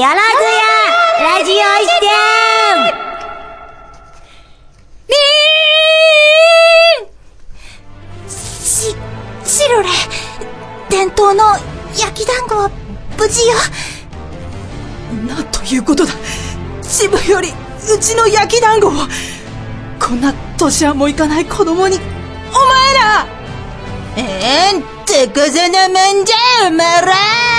やらずやラジオ視点し、シロレ、伝統の焼き団子は無事よ。なんということだ自分よりうちの焼き団子をこんな年はもいかない子供にお前らえーん、てこそのもんじゃ、お前ら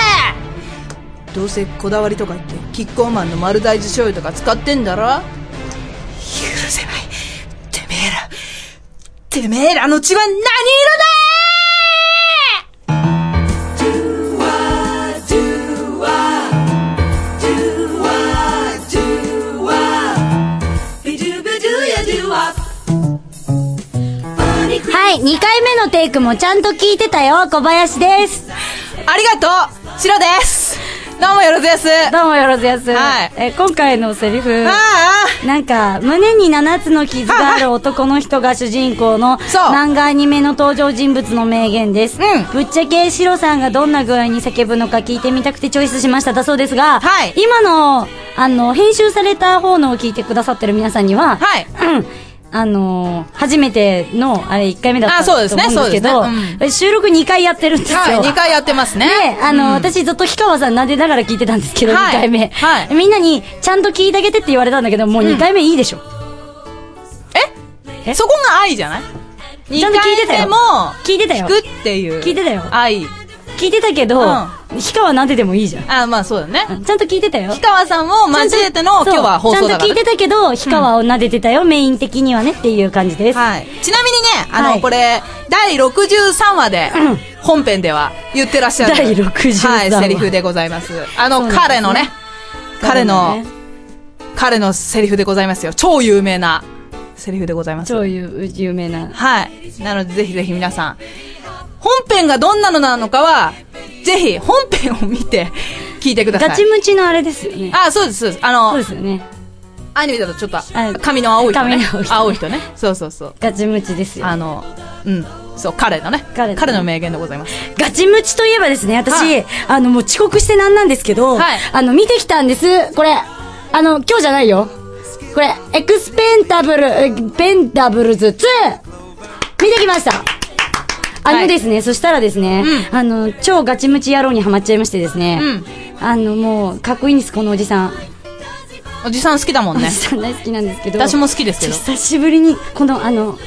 どうせこだわりとか言ってキッコーマンの丸大豆醤油とか使ってんだろ？許せない。てめえら。てめえらの血は何色だ？はい、2回目のテイクもちゃんと聞いてたよ、小林です。ありがとう。シロですどうもよろずやす。どうもよろずやす。はい。え、今回のセリフ。あなんか、胸に7つの傷がある男の人が主人公のそう。漫画アニメの登場人物の名言です。うん。ぶっちゃけシロさんがどんな具合に叫ぶのか聞いてみたくてチョイスしました。だそうですが、はい。今の、あの、編集された方のを聞いてくださってる皆さんには、はい。う んあのー初めての、あれ1回目だったと思うんですけど、そうです収録2回やってるんですよ。はい、2回やってますね。で、あの、うん私ずっと氷川さん撫でながら聞いてたんですけど、はい2回目。はいみんなに、ちゃんと聞いてあげてって言われたんだけど、もう2回目いいでしょ。え？そこが愛じゃない？ちゃんと聞いてたよ二回目も、聞いてたよ聞くっていう。聞いてたよ愛。聞いてたけど、うん氷川撫でてもいいじゃん。あ、まあそうだね。ちゃんと聞いてたよ。氷川さんを交えての今日は放送だから。ちゃんと聞いてたけど、氷川を撫でてたよ、メイン的にはねっていう感じです。はい。ちなみにね、あの、はいこれ、第63話で、本編では言ってらっしゃる。第63話はい、セリフでございます。あの、ね彼のね、彼の、ね彼のセリフでございますよ。超有名なセリフでございます。超有有名な。はい。なので、ぜひぜひ皆さん、本編がどんなのなのかは、ぜひ本編を見て聞いてください。ガチムチのあれですよね。あ、そうです、そうです。あそうので、すよね。アニメだとちょっとあ、髪の青い人ね。髪の青い人ね。そうそうそう。ガチムチですよ。あの、うん。そう、彼のね。彼のね彼の名言でございます。ガチムチといえばですね、私、はいあの、もう遅刻してなんなんですけど、はいあの、見てきたんです。これ、あの、今日じゃないよ。これ、エクスペンタブル、えペンタブルズ 2! 見てきましたあのですね、そしたらですね、うあの、超ガチムチ野郎にハマっちゃいましてですね、うんあの、もう、かっこいいんです、このおじさん。おじさん好きだもんねおじ。さん大好きなんですけど。私も好きですけど久しぶりに、この、あの、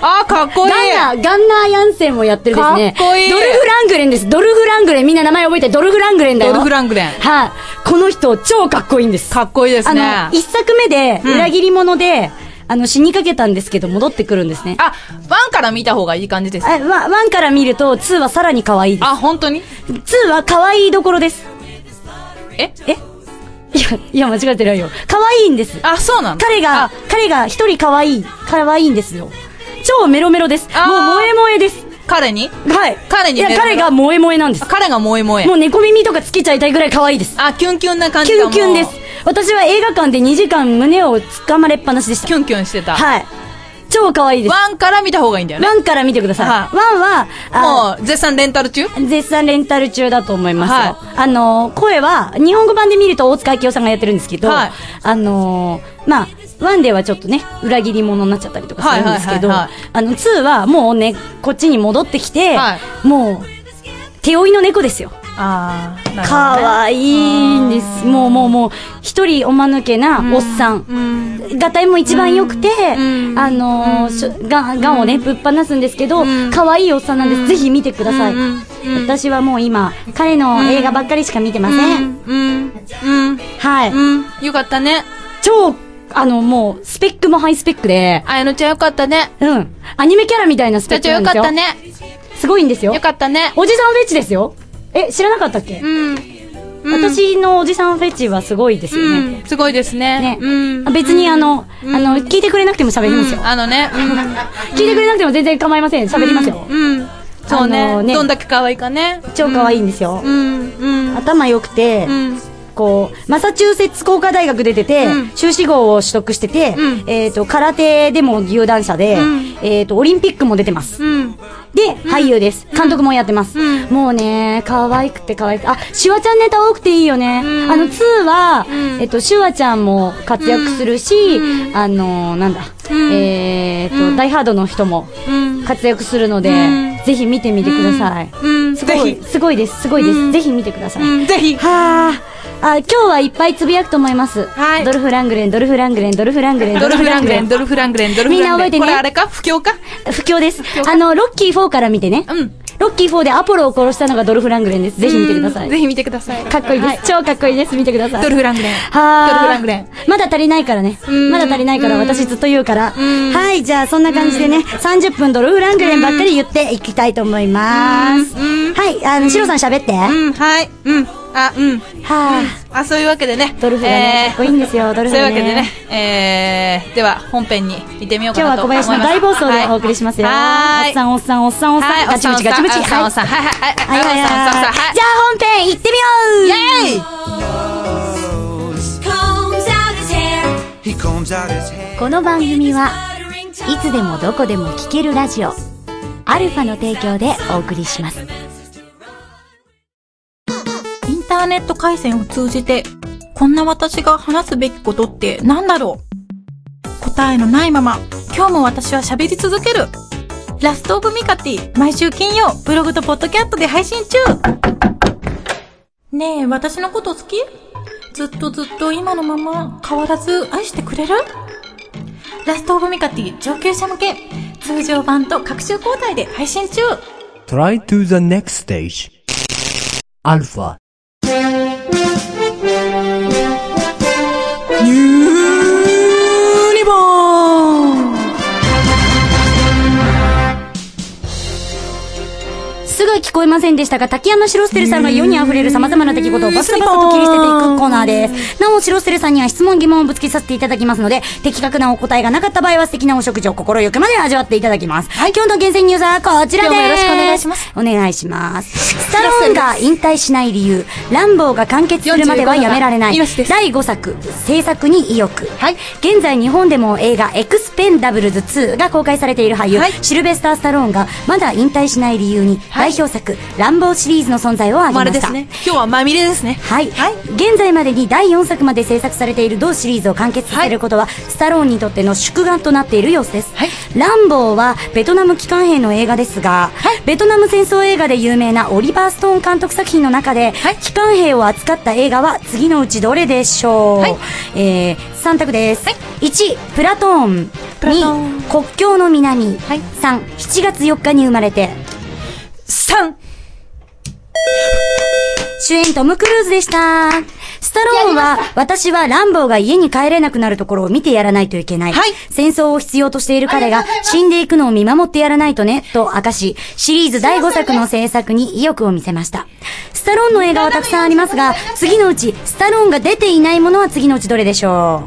あー、かっこいい。ガンナー、ガンナーヤンセンもやってるですね。かっこいいドルフラングレンです。ドルフラングレン。みんな名前覚えて、ドルフラングレンだよ。ドルフラングレンはい、この人、超かっこいいんです。かっこいいですね。あの、一作目で、うん裏切り者で、あの、死にかけたんですけど、戻ってくるんですね。あ、ワンから見た方がいい感じです。あ、ワワンから見ると、ツーはさらに可愛いです。あ、本当に？ツーは可愛いどころです。え？え？いや、いや、間違えてないよ。可愛いんです。あ、そうなの彼があ、彼が一人可愛い、可愛いんですよ。超メロメロです。もう萌え萌えです。彼に？はい。いや、彼にメロメロ彼が萌え萌えなんですあ。彼が萌え萌えも。う猫耳とかつけちゃいたいぐらい可愛いです。あ、キュンキュンな感じキュンキュンです。私は映画館で2時間胸を掴まれっぱなしでした。キュンキュンしてた。はい。超可愛いです。ワンから見た方がいいんだよね。ワンから見てください。はいワンは、あもう、絶賛レンタル中？絶賛レンタル中だと思いますよ。はあのー、声は、日本語版で見ると大塚明夫さんがやってるんですけど、はいあのー、まあ、ワンではちょっとね、裏切り者になっちゃったりとかするんですけど、あの、ツーはもうね、こっちに戻ってきて、はもう、手負いの猫ですよ。ああ、かわいいんです。もうもうもう、一人おまぬけなおっさん。うん。がたいも一番良くて、うんあのが、がんをね、ぶっ放すんですけどうん、可愛いおっさんなんです。ぜひ見てください。私はもう今、彼の映画ばっかりしか見てません。うん。うん。はい。うん。よかったね。超、あの、もう、スペックもハイスペックで、あやのちゃんよかったね。うん。アニメキャラみたいなスペックなんですよ。よかったね。すごいんですよよ。かったね。おじさんフェチですよ。え、知らなかったっけ？うん。私のおじさんフェチはすごいですよね。うん。すごいですね。ねうん。別にあの、あの、聞いてくれなくても喋りますよ。あのね。聞いてくれなくても全然構いません。喋りますよ。うん。そうね。ねどんだけ可愛いかね。超可愛いんですよ。うん。うん。頭良くて、うん。こう、マサチューセッツ工科大学出てて、うん修士号を取得してて、うんえっ、と、空手でも有段者で、うんえっ、と、オリンピックも出てます。うん。で、俳優です。監督もやってます。もうね、可愛くて可愛くて。あ、シュワちゃんネタ多くていいよね。あの、2は、えっと、シュワちゃんも活躍するし、あの、なんだ、えーっと、ダイハードの人も活躍するので、ぜひ見てみてください。うん、すごい、すごいです、すごいです。ぜひ見てください。うん、ぜひ。はあ。あ、今日はいっぱいつぶやくと思います。はいドルフ・ラングレン、ドルフ・ラングレン、ドルフ・ラングレン、ドルフラングレン、ドルフラングレン、ドルフラングレン。みんな覚えてねこれあれか？不況か？不況です。あの、ロッキー4から見てね。うん。ロッキー4でアポロを殺したのがドルフ・ラングレンです。ぜひ見てください。ぜひ見てください。かっこいいです。超かっこいいです。見てください。ドルフラングレン。はードルフラングレン。まだ足りないからね。んまだ足りないからうん私ずっと言うから。んはい、じゃあそんな感じでね、30分ドルフ・ラングレンばっかり言っていきたいと思います。うんはい、あの、シロさん喋って。はうん、はい。うん。あ、うん。あ、あ、そういうわけでね。ドルフがね、かっこいいんですよ、ドルフがそういうわけでねね。、えー、では本編に行ってみようか今日はなと思います。小林の大暴走でお送りしますよ。はーい。おっさん、おっさん、おっさん、おっさん、はい、ガチムチ、ガチムチ。おっさん、おっさん、はい、はい、はい、はいはいはいおっさん、おっさん、はい。じゃあ本編行ってみようイェーイ.この番組はいつでもどこでも聴けるラジオアルファの提供でお送りしますターネット回線を通じて、こんな私が話すべきことって何だろう？答えのないまま、今日も私は喋り続ける。ラストオブミカティ、毎週金曜、ブログとポッドキャストで配信中ねえ、私のこと好き？ずっとずっと今のまま変わらず愛してくれる？ラストオブミカティ上級者向け、通常版と各週交代で配信中 Try to the next stage. Alpha. ニこえませんでしたが、滝山白ステルさんが世に溢れる様々な出来事をバスババッと切り捨てていくコーナーです。なお、白ステルさんには質問疑問をぶつけさせていただきますので、的確なお答えがなかった場合は素敵なお食事を心よくまで味わっていただきます。はい、今日の厳選ニュースはこちらです。よろしくお願いします。お願いします。スタローンが引退しない理由、ランボーが完結するまではやめられない。45です第5作、制作に意欲。はい。現在日本でも映画エクスペンダブルズ2が公開されている俳優、はいシルベスター・スタローンがまだ引退しない理由に、代表作、ランボーシリーズの存在を挙げました。まれですね。今日はまみれですね。はい、はい。現在までに第4作まで制作されている同シリーズを完結させることは、スタローンにとっての宿願となっている様子です、はい。ランボーはベトナム機関兵の映画ですが、ベトナム戦争映画で有名なオリバー・ストーン監督作品の中で、機関兵を扱った映画は次のうちどれでしょう、はい。えー、3択です、1プラトーン。プラトーン。2国境の南、はい。3 7月4日に生まれて 3! 主演トム・クルーズでした。スタローンは、私はランボーが家に帰れなくなるところを見てやらないといけない。はい戦争を必要としている彼が死んでいくのを見守ってやらないとね、と明かし、シリーズ第5作の制作に意欲を見せました。スタローンの映画はたくさんありますが、次のうち、スタローンが出ていないものは次のうちどれでしょ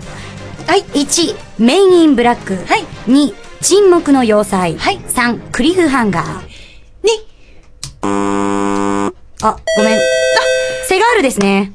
う？はい。1、メインインブラック。はい2、沈黙の要塞。はい3、クリフハンガー。ごめん。あ、セガールですね。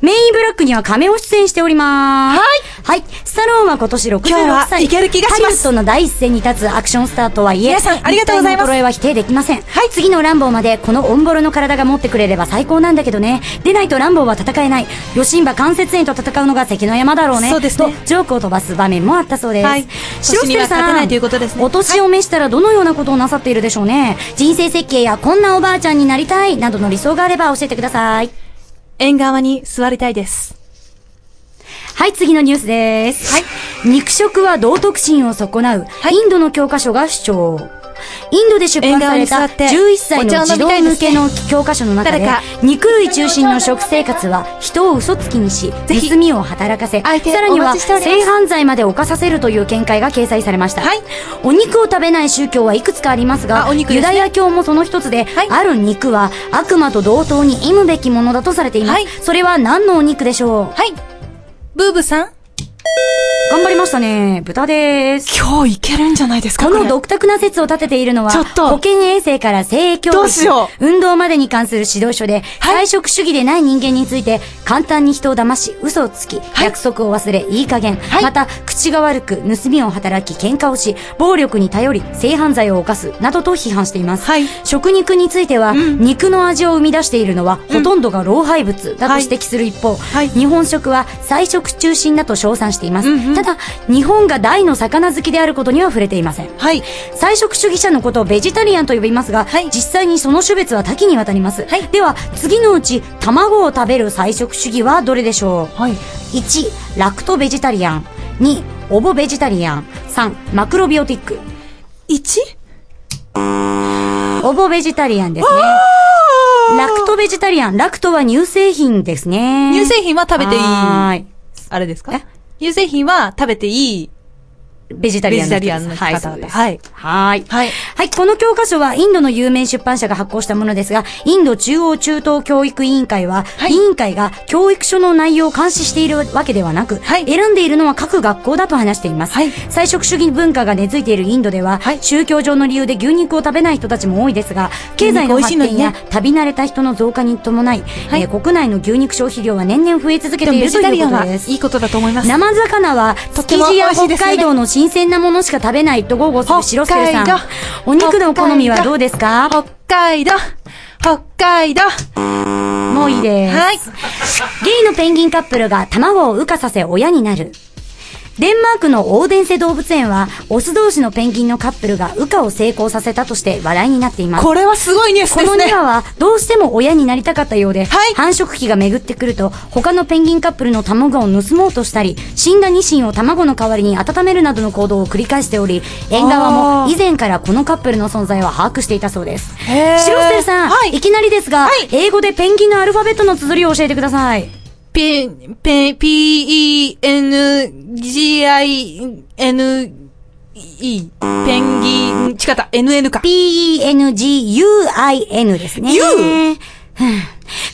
メインブロックには亀を出演しております。はい。はい。スタローンは今年66今日は歳。いける気がしますハリウッドの第一線に立つアクションスターとはいえ、皆さんありがとうございます衰えは否定できません。はい。次のランボーまでこのオンボロの体が持ってくれれば最高なんだけどね。でないとランボーは戦えない。ヨシンバ関節炎と戦うのが関の山だろうね。そうですねと、ジョークを飛ばす場面もあったそうです。はい白ステルさん。年には勝てないということですねお年を召したらどのようなことをなさっているでしょうね。人生設計やこんなおばあちゃんになりたいなどの理想があれば教えてください。縁側に座りたいです。はい、次のニュースです。はい。肉食は道徳心を損なう、インドの教科書が主張。インドで出版された縁側に座って11歳の児童向けの教科書の中で肉類中心の食生活は人を嘘つきにし、盗みを働かせ、さらには性犯罪まで犯させるという見解が掲載されました。はいお肉を食べない宗教はいくつかありますが、ねユダヤ教もその一つで、はいある肉は悪魔と同等に忌むべきものだとされています。はいそれは何のお肉でしょう？はい。ブーブさん。頑張りましたね。豚です。今日いけるんじゃないですかこのれ独特な説を立てているのは、ちょっと。保健衛生から性教育、どうしよ運動までに関する指導書で、菜食主義でない人間について、簡単に人を騙し、嘘をつき、約束を忘れ、いい加減、また、口が悪く、盗みを働き、喧嘩をし、暴力に頼り、性犯罪を犯す、などと批判しています。はい。食肉については、肉の味を生み出しているのは、ほとんどが老廃物だと指摘する一方、はい。日本食は菜食中心だと称賛しています。ただ、日本が大の魚好きであることには触れていません。はい。菜食主義者のことをベジタリアンと呼びますが、実際にその種別は多岐にわたります。では、次のうち、卵を食べる菜食主義はどれでしょう？はい。1、ラクトベジタリアン。2、オボベジタリアン。3、マクロビオティック。1? オボベジタリアンですね。ラクトベジタリアン。ラクトは乳製品ですね。乳製品は食べていい。はーい。あれですか？乳製品は食べていい。ベジタリアンのベジタリアンの方はい、々そうです。はいはい。はいはい。この教科書はインドの有名出版社が発行したものですが、インド中央中東教育委員会は、委員会が教育書の内容を監視しているわけではなく、はい選んでいるのは各学校だと話しています。はい菜食主義文化が根付いているインドでは、宗教上の理由で牛肉を食べない人たちも多いですが、経済の発展や旅慣れた人の増加に伴い、えー国内の牛肉消費量は年々増え続けていベるということです。いいことだと思います。生魚は、築地や北海道の新鮮なものしか食べないと豪語する白瀬さん北海道。お肉の好みはどうですか？北海道北海道もういいです。はい。ゲイのペンギンカップルが卵を羽化させ親になる。デンマークのオーデンセ動物園は、オス同士のペンギンのカップルが羽化を成功させたとして話題になっています。これはすごいニュースこですね。の2羽はどうしても親になりたかったようで、はい繁殖期が巡ってくると他のペンギンカップルの卵を盗もうとしたり死んだニシンを卵の代わりに温めるなどの行動を繰り返しており縁側も以前からこのカップルの存在を把握していたそうです。白ステルさん、はい。い、きなりですが、英語でペンギンのアルファベットの綴りを教えてくださいペン、ペン、P, E, N, G, I, N, E. ペンギン、違った、N, N か。P-E-N-G-U-I-N ですね U？うん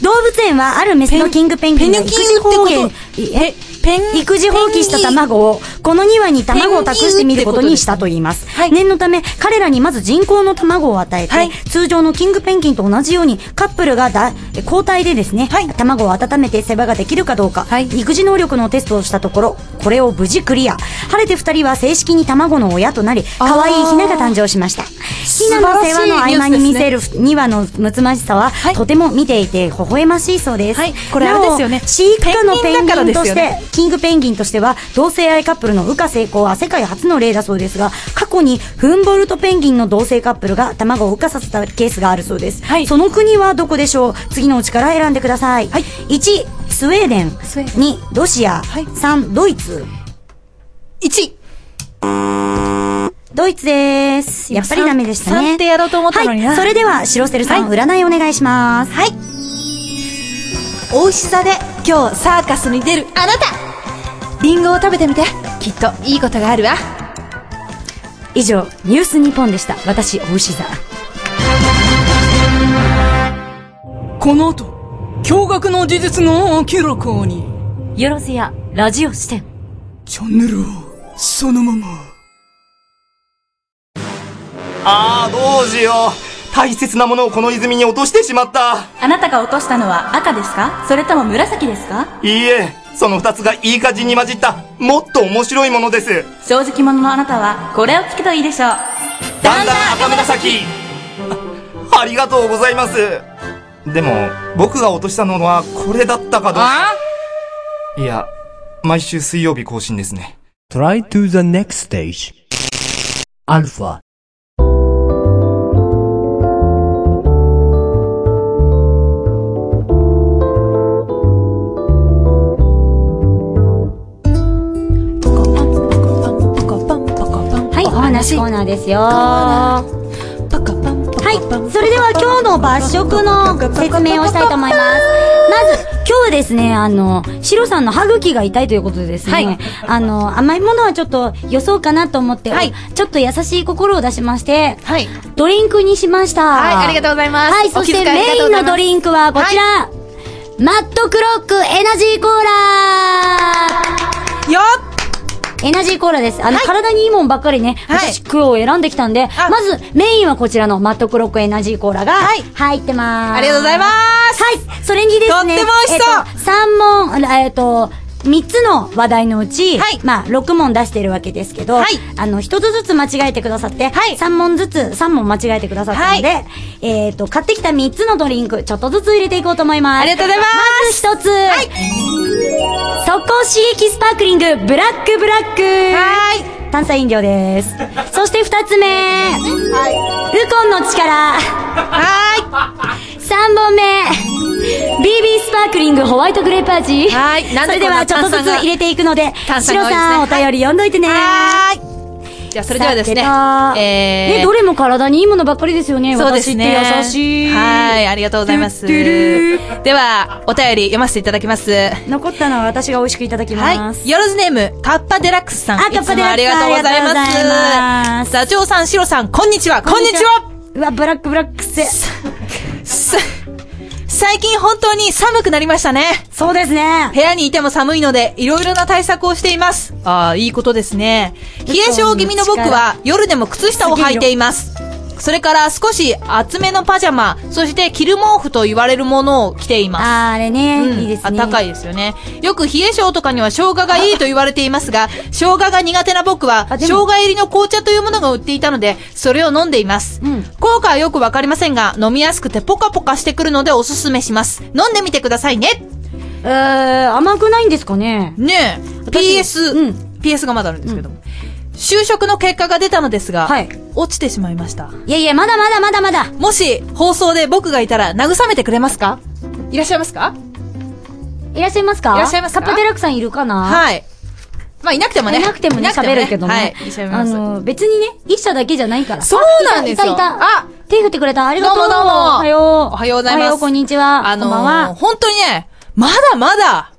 動物園はあるメスのキングペンギンが育児放棄えペン、育児放棄した卵を、この2羽に卵を託してみることにしたと言います。はい。念のため、彼らにまず人工の卵を与えて、はい。通常のキングペンギンと同じように、カップルがだ交代でですね、はい。卵を温めて世話ができるかどうか、育児能力のテストをしたところ、これを無事クリア。晴れて2人は正式に卵の親となり、可愛いヒナが誕生しました。ヒナの世話の合間に見せる2羽のむつまじさは、とても見ていて微笑ましいそうです。はい。これあれですよね。飼育下のペンギンとして、キングペンギンとしては、同性愛カップルの羽化成功は世界初の例だそうですが、過去にフンボルトペンギンの同性カップルが卵を羽化させたケースがあるそうです。はいその国はどこでしょう？次のうちから選んでください。1、スウェーデン。スウェーデン2、ロシア。はい3、ドイツ。1。ドイツです。やっぱりダメでしたね。3ってやろうと思ったのになはい。それでは、白セルさん、はい占いお願いします。はい。お牛座で今日サーカスに出るあなたリンゴを食べてみて。きっといいことがあるわ。以上、ニュース日本でした。私、お牛座。この後、驚愕の事実が明らかに。よろずや、ラジオ視点。チャンネルをそのまま。ああ、どうしよう。大切なものをこの泉に落としてしまった。あなたが落としたのは赤ですか？それとも紫ですか？いいえ、その二つがいい感じに混じった、もっと面白いものです。正直者のあなたはこれを聞くといいでしょう。だんだん赤紫あありがとうございます。でも、僕が落としたのはこれだったかどうか。いや、毎週水曜日更新ですね。Try to the next stage. Alpha. はい、お話コーナーですよ。はい、それでは今日の罰食の説明をしたいと思います。まず、今日はですね、あの、シロさんの歯茎が痛いということでですね、はいあの、甘いものはちょっと予想かなと思って、はいちょっと優しい心を出しまして、はい。ドリンクにしました。はいありがとうございますはい、そしてメインのドリンクはこちら、マットクロックエナジーコーラよっエナジーコーラです。あの、体にいいもんばっかりね、はい。私黒を選んできたんで、あ。まずメインはこちらのマットクロックエナジーコーラがはい。入ってまーす。ありがとうございます。はい、それにですね、とっても美味しそう。えっと、3問、えっと、3つの話題のうち、はい。まあ、6問出してるわけですけど、はい。あの、1つずつ間違えてくださって、はい。3問ずつ、3問間違えてくださったので、はえっと、買ってきた3つのドリンク、ちょっとずつ入れていこうと思います。ありがとうございます。まず1つ、速攻刺激スパークリング、ブラックブラック。は炭酸飲料です。そして2つ目、ウコンの力。は3本目。BB スパークリングホワイトグレープ味。はい。それではちょっとずつ入れていくので炭シロ酸が多いですね。さんお便り読んどいてね。はーい。じゃあ、それではですね。えー、ねどれも体にいいものばっかりですよねそうですね。優しいはい、ありがとうございます。では、お便り読ませていただきます。残ったのは私が美味しくいただきます、はい。よろずネーム、カッパデラックスさん。あカッパデラックスありがとうございま。ますす座長さん、シロさん、こんにちは。こんにちはうわブラックブラックスさ最近本当に寒くなりましたね。そうですね部屋にいても寒いので、いろいろな対策をしています。ああ、いいことですね。冷え性気味の僕は、夜でも靴下を履いています。それから少し厚めのパジャマ、そして着る毛布と言われるものを着ています。あーあれね、うんいいですねあ高いですよね。よく冷え性とかには生姜がいいと言われていますが、生姜が苦手な僕は、生姜入りの紅茶というものが売っていたので、それを飲んでいます。うん効果はよくわかりませんが、飲みやすくてポカポカしてくるのでおすすめします。飲んでみてくださいね。えー、甘くないんですかねねえ、私 PS、うん PS がまだあるんですけども。就職の結果が出たのですが、はい落ちてしまいました。いやいやまだまだまだまだもし、放送で僕がいたら慰めてくれますか？いらっしゃいますか？いらっしゃいますか？いらっしゃいますか？カッパデラックさんいるかな？はい。まあ、いなくてもね。いなくてもね、喋るけどね。はい、いらっしゃいあます。の、別にね、一社だけじゃないから。そうなんですよあいたいたいたあ手振ってくれた。ありがとう。どうもどうもおはよう。おはようございますおはよう、こんにちは。あのー、こんばんは。本当にね、まだまだ、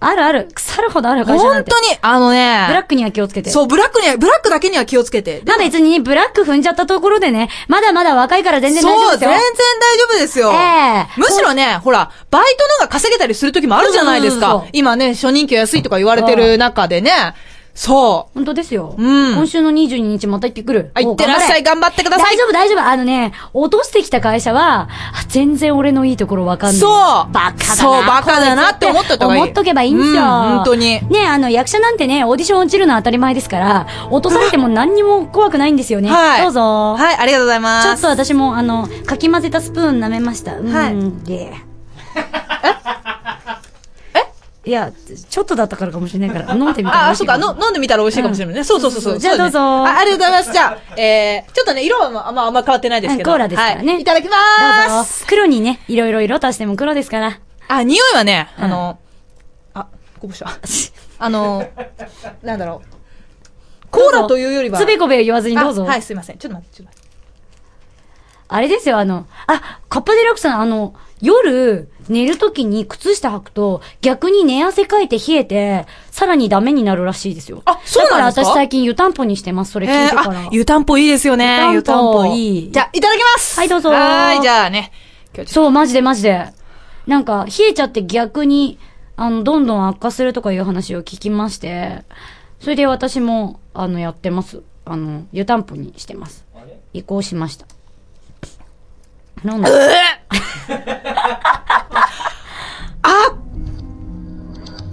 あるある。腐るほどある会社。本当に、あのね、ブラックには気をつけて。そう、ブラックには、ブラックだけには気をつけて。まあ別にね、ブラック踏んじゃったところでね、まだまだ若いから全然大丈夫そう、ですよ。全然大丈夫ですよ。ええむしろね、ほら、バイトのが稼げたりする時もあるじゃないですかそうそうそうそう。今ね、初任給安いとか言われてる中でね。そう。本当ですよ。うん今週の22日また行ってくる。あ、行ってらっしゃい、頑頑張ってください。大丈夫、大丈夫。あのね、落としてきた会社は、あ全然俺のいいところわかんない。そうバカだな。そうバカだなって思っといた方がいい思っとけばいいんですよ。うん本当にね、あの、役者なんてね、オーディション落ちるのは当たり前ですから、落とされても何にも怖くないんですよね。はい。どうぞ。はい、ありがとうございます。ちょっと私も、あの、かき混ぜたスプーン舐めました。うん、はいで。えいや、ちょっとだったからかもしれないから、飲んでみたら美あ、味しいうそか、の飲んでみたら美味しいかもしれないね。そうそうそうそう。じゃあどうぞあありがとうございます。じゃあ、えー、ちょっとね、色はまああんまあんま変わってないですけど。コーラですからね。はい。いただきまーす。ぞ。黒にね、いろいろ色足しても黒ですから。あ、匂いはね、うんあの、あ、こぼした。あの、なんだろう。コーラというよりは。つべこべ言わずにどうぞ。あはい、すいません。ちょっと待って、ちょっと待って。あれですよ、あの、あ、カッパデラックスさん、あの、夜、寝るときに靴下履くと、逆に寝汗かいて冷えて、さらにダメになるらしいですよ。あそうなんですか？だから私最近湯たんぽにしてます、それ聞いてから。湯たんぽいいですよね。湯たんぽ湯いいじゃあ、いただきますはいどうぞはい、じゃあね。そう、マジでマジで。なんか、冷えちゃって逆に、あの、どんどん悪化するとかいう話を聞きまして、それで私も、あの、やってます。あの、湯たんぽにしてます。移行しました。なんだ？あ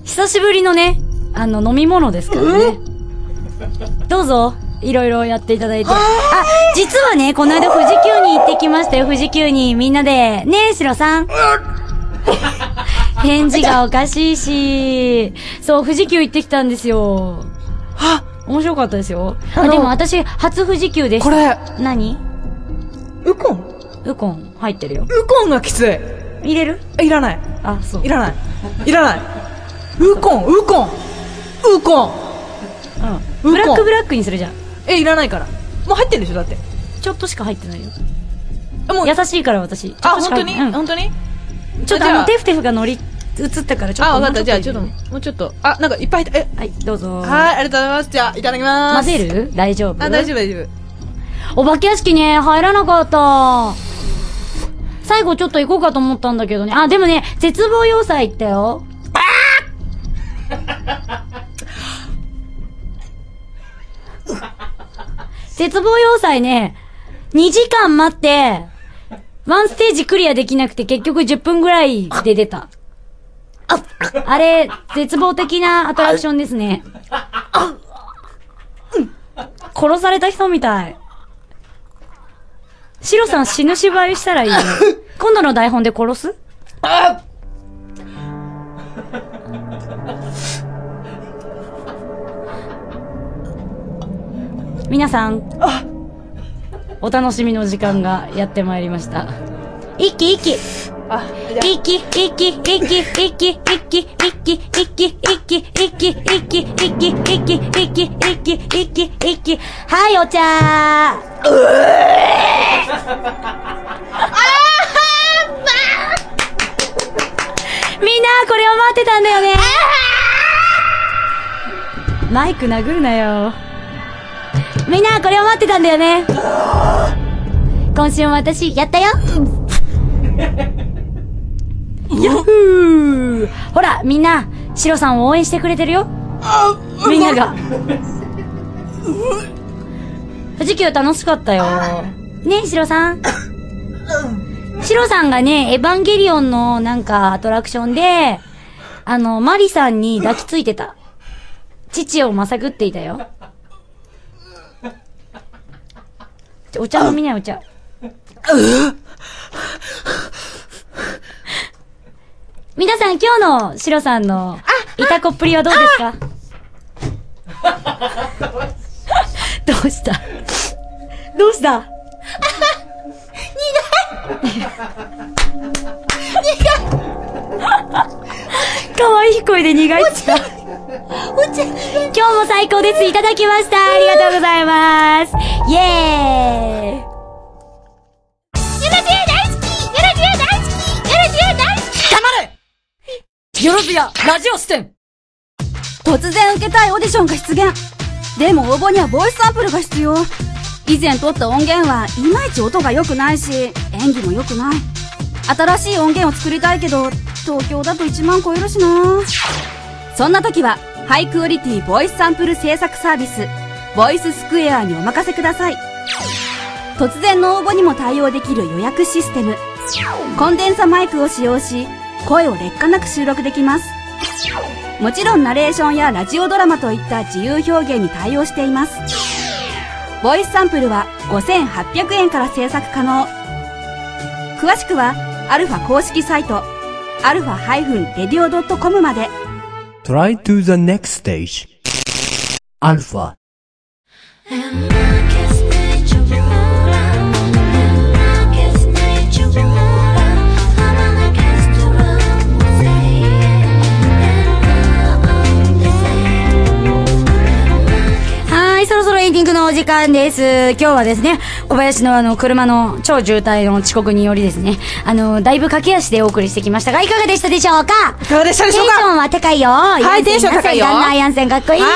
久しぶりのね、あの、飲み物ですからね。どうぞ、いろいろやっていただいて。あ、実はね、この間富士急に行ってきましたよ、富士急に。みんなで。ねえ、シロさん。返事がおかしいし。そう、富士急行ってきたんですよ。あ面白かったですよ。あ、でも私、初富士急でした。これ、何？ウコン？ウコン入ってるよ。ウコンがきつい。入れる？いらない。あ、そう。いらない。いらない。ウコン、ウコン、ウコン。うん。ブラックブラックにするじゃん。え、いらないから。もう入ってんでしょ？だって。ちょっとしか入ってないよ。あ、もう、優しいから私。あ、本当に？うん本当に？ちょっとあの、テフテフが乗り、映ったからちょっと。あ、わかった。じゃあ、ちょっと、もうちょっと。あ、なんかいっぱい入って、はい、どうぞ。え、はい、ありがとうございます。じゃあ、いただきまーす。混ぜる？大丈夫？あ、大丈夫、大丈夫。お化け屋敷ね、入らなかった。最後ちょっと行こうかと思ったんだけどね。あ、でもね、絶望要塞行ったよ。あ絶望要塞ね、2時間待って、ワンステージクリアできなくて結局10分ぐらいで出た。あれ、絶望的なアトラクションですね。殺された人みたい。シロさん死ぬ芝居したらいいよ。今度の台本で殺す？皆さん、お楽しみの時間がやってまいりました。一気一気あ、一気、一気、一気、一気、一気、一気、一気、一気、一気、一気、一気、一気、一気、一気、一気、一気、一気、はい、お茶みんな、これを待ってたんだよね。マイク殴るなよ。みんな、これを待ってたんだよね。今週も私、やったよヤッフーほら、みんな、シロさんを応援してくれてるよ。みんなが。富士急楽しかったよ。ねえ、シロさん？シロさんがね、エヴァンゲリオンのなんかアトラクションで、あの、マリさんに抱きついてた。父をまさぐっていたよ。お茶飲みなよ、お茶。皆さん、今日のシロさんの、いたこっぷりはどうですか？どうした？どうした？かわいい声で苦いっちゃう。今日も最高です。いただきました。ありがとうございます。イエーイ。よろずや、ラジオステン突然受けたいオーディションが出現。でも応募にはボイスサンプルが必要。以前撮った音源はいまいち音が良くないし、演技も良くない。新しい音源を作りたいけど、東京だと1万超えるしなそんな時は、ハイクオリティボイスサンプル制作サービス、ボイススクエアにお任せください。突然の応募にも対応できる予約システム。コンデンサマイクを使用し、声を劣化なく収録できます。もちろんナレーションやラジオドラマといった自由表現に対応しています。ボイスサンプルは5800円から制作可能。詳しくは、アルファ公式サイト、アルファ -radio.com まで。Try to the next stage. Alpha. Thank エンディングのお時間です。今日はですね、小林のあの、車の超渋滞の遅刻によりですね、あの、だいぶ駆け足でお送りしてきましたが、いかがでしたでしょうか？いかがでしたでしょうか？テンションは高いよ。はいテンション高いよガンナーヤンセンかっこいい。は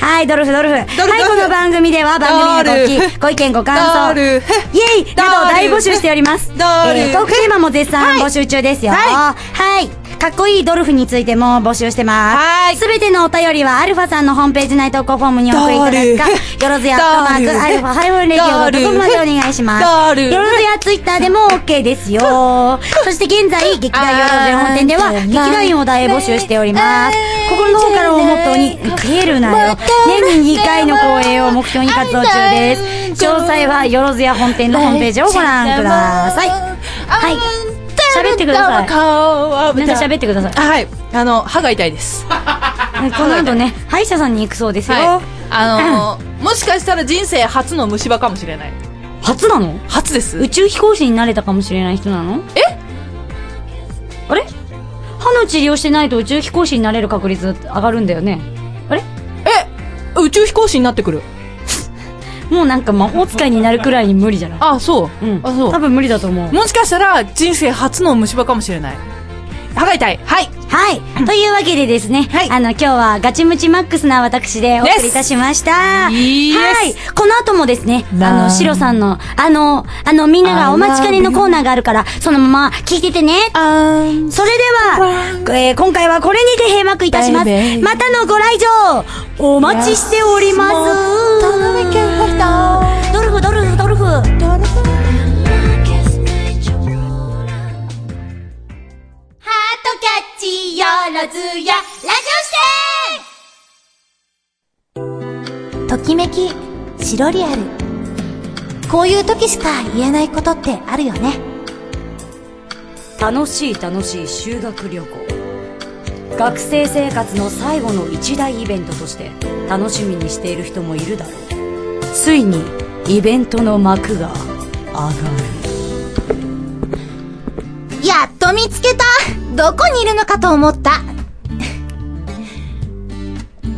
はい、ドルフドルフ。はい、この番組では番組のごご意見ご感想、イェイなどを大募集しております。ドルフえートークテーマも絶賛募集中ですよ。ははい。かっこいいドルフについても募集してます。はいすべてのお便りはアルファさんのホームページ内投稿フォームにお送りいただくか、よろずや、アットマーク、アルファハイフンレディオドットコムまでお願いします。よろずやツイッターでも OK ですよ。そして現在、劇団よろずや本店では、劇団員を大募集しております。心の方からをモットーに、蹴るなよ。年に2回の公演を目標に活動中です。詳細はよろずや本店のホームページをご覧ください。はい。喋ってください。なんか喋ってください。はい。あの、歯が痛いです。この後ね、歯医者さんに行くそうですよ。はい。あのー、もしかしたら人生初の虫歯かもしれない。初なの？初です。宇宙飛行士になれたかもしれない人なの？え？あれ？歯の治療してないと宇宙飛行士になれる確率上がるんだよね。あれ？え？宇宙飛行士になってくる。もうなんか魔法使いになるくらいに無理じゃない？あ、そう。うん。あ、そう多。分無理だと思う。もしかしたら人生初の虫歯かもしれない。歯が痛い。はい。はい。というわけでですね、はいあの、今日はガチムチマックスな私でお送りいたしました。はい。この後もですね、あなの、シロさんの、あの、あの、みんながお待ちかねのコーナーがあるから、そのまま聞いててね。あーそれでは、えー今回はこれにて閉幕いたします。またのご来場、お待ちしております。トドルフドルフドルフ。ドルフハートキャッチよろずや。ラジオ視点ときめき白リアル。こういう時しか言えないことってあるよね。楽しい楽しい修学旅行。学生生活の最後の一大イベントとして楽しみにしている人もいるだろうついにイベントの幕が上がるやっと見つけたどこにいるのかと思った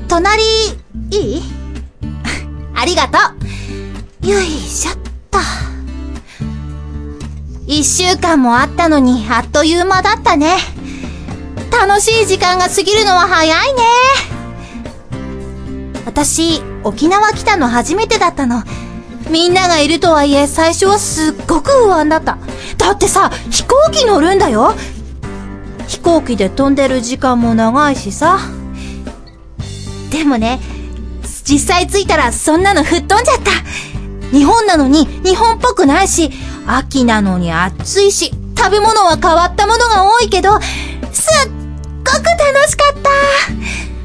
隣、いい？ありがとうよいしょっと。一週間もあったのにあっという間だったね。楽しい時間が過ぎるのは早いね。私、沖縄来たの初めてだったの。みんながいるとはいえ最初はすっごく不安だった。だってさ、飛行機乗るんだよ。飛行機で飛んでる時間も長いしさ。でもね、実際着いたらそんなの吹っ飛んじゃった。日本なのに日本っぽくないし、秋なのに暑いし、食べ物は変わったものが多いけど、すっごく楽しかった。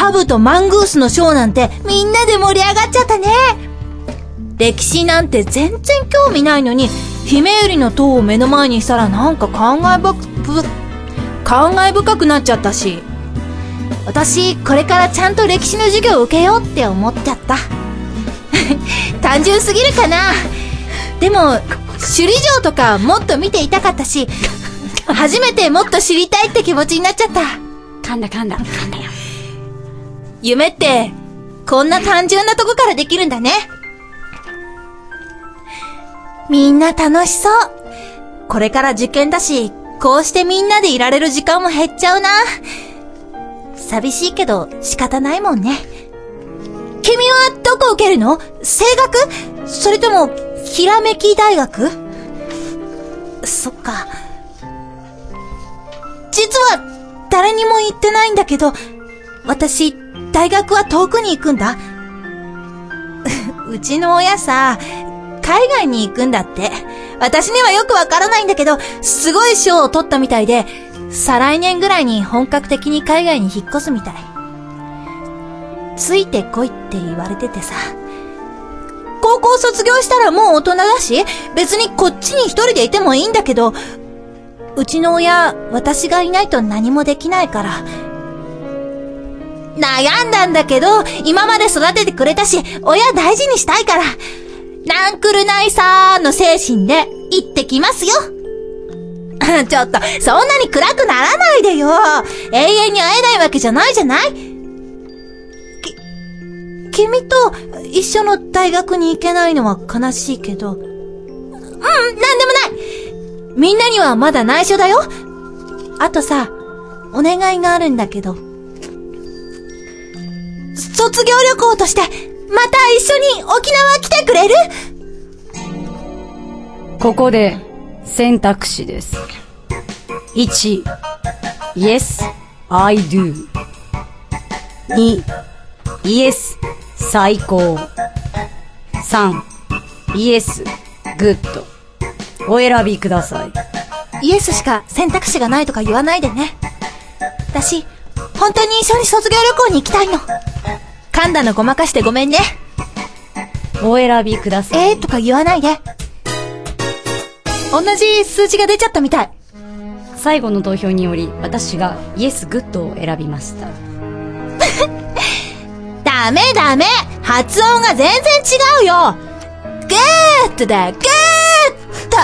ハブとマングースのショーなんてみんなで盛り上がっちゃったね。歴史なんて全然興味ないのに、姫百合の塔を目の前にしたらなんか感慨深く、感慨深くなっちゃったし。私、これからちゃんと歴史の授業を受けようって思っちゃった。単純すぎるかなでも、首里城とかもっと見ていたかったし、初めてもっと知りたいって気持ちになっちゃった。噛んだ噛んだ噛んだよ夢って、こんな単純なとこからできるんだね。みんな楽しそう。これから受験だし、こうしてみんなでいられる時間も減っちゃうな。寂しいけど仕方ないもんね。君はどこ受けるの？声楽？それとも、ひらめき大学？そっか。実は、誰にも言ってないんだけど、私、大学は遠くに行くんだ。うちの親さ、海外に行くんだって。私にはよくわからないんだけど、すごい賞を取ったみたいで、再来年ぐらいに本格的に海外に引っ越すみたい。ついてこいって言われててさ。高校卒業したらもう大人だし、別にこっちに一人でいてもいいんだけど、うちの親、私がいないと何もできないから。悩んだんだけど、今まで育ててくれたし、親大事にしたいから。なんくるないさーの精神で行ってきますよ。ちょっと、そんなに暗くならないでよ。永遠に会えないわけじゃないじゃない？き、君と一緒の大学に行けないのは悲しいけど。うん、なんでもないみんなにはまだ内緒だよ。あとさ、お願いがあるんだけど。卒業旅行として、また一緒に沖縄来てくれる？ここで選択肢です。1 Yes, I do. 2 Yes, 最高。3 Yes, good. お選びください。イエスしか選択肢がないとか言わないでね。私、本当に一緒に卒業旅行に行きたいの。噛んだのごまかしてごめんね。お選びくださいえーとか言わないで。同じ数字が出ちゃったみたい。最後の投票により私が Yes, good を選びました ダメダメ発音が全然違うよグーッドだグーッド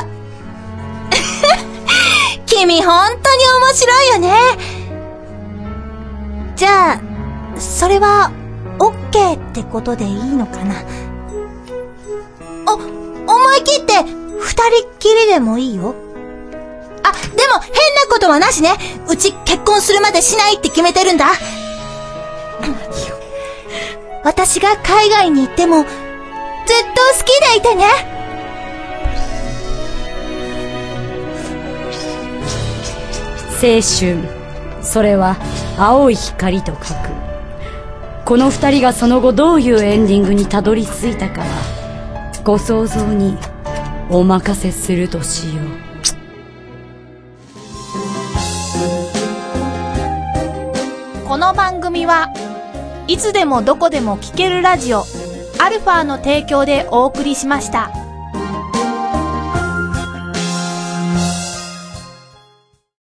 君本当に面白いよねじゃあ、それは、オッケーってことでいいのかな？お、思い切って、二人っきりでもいいよ。あ、でも変なことはなしねうち結婚するまでしないって決めてるんだ 私が海外に行っても、ずっと好きでいてね。青春それは青い光と書くこの二人がその後どういうエンディングにたどり着いたかは、ご想像にお任せするとしよう。この番組はいつでもどこでも聞けるラジオアルファの提供でお送りしました。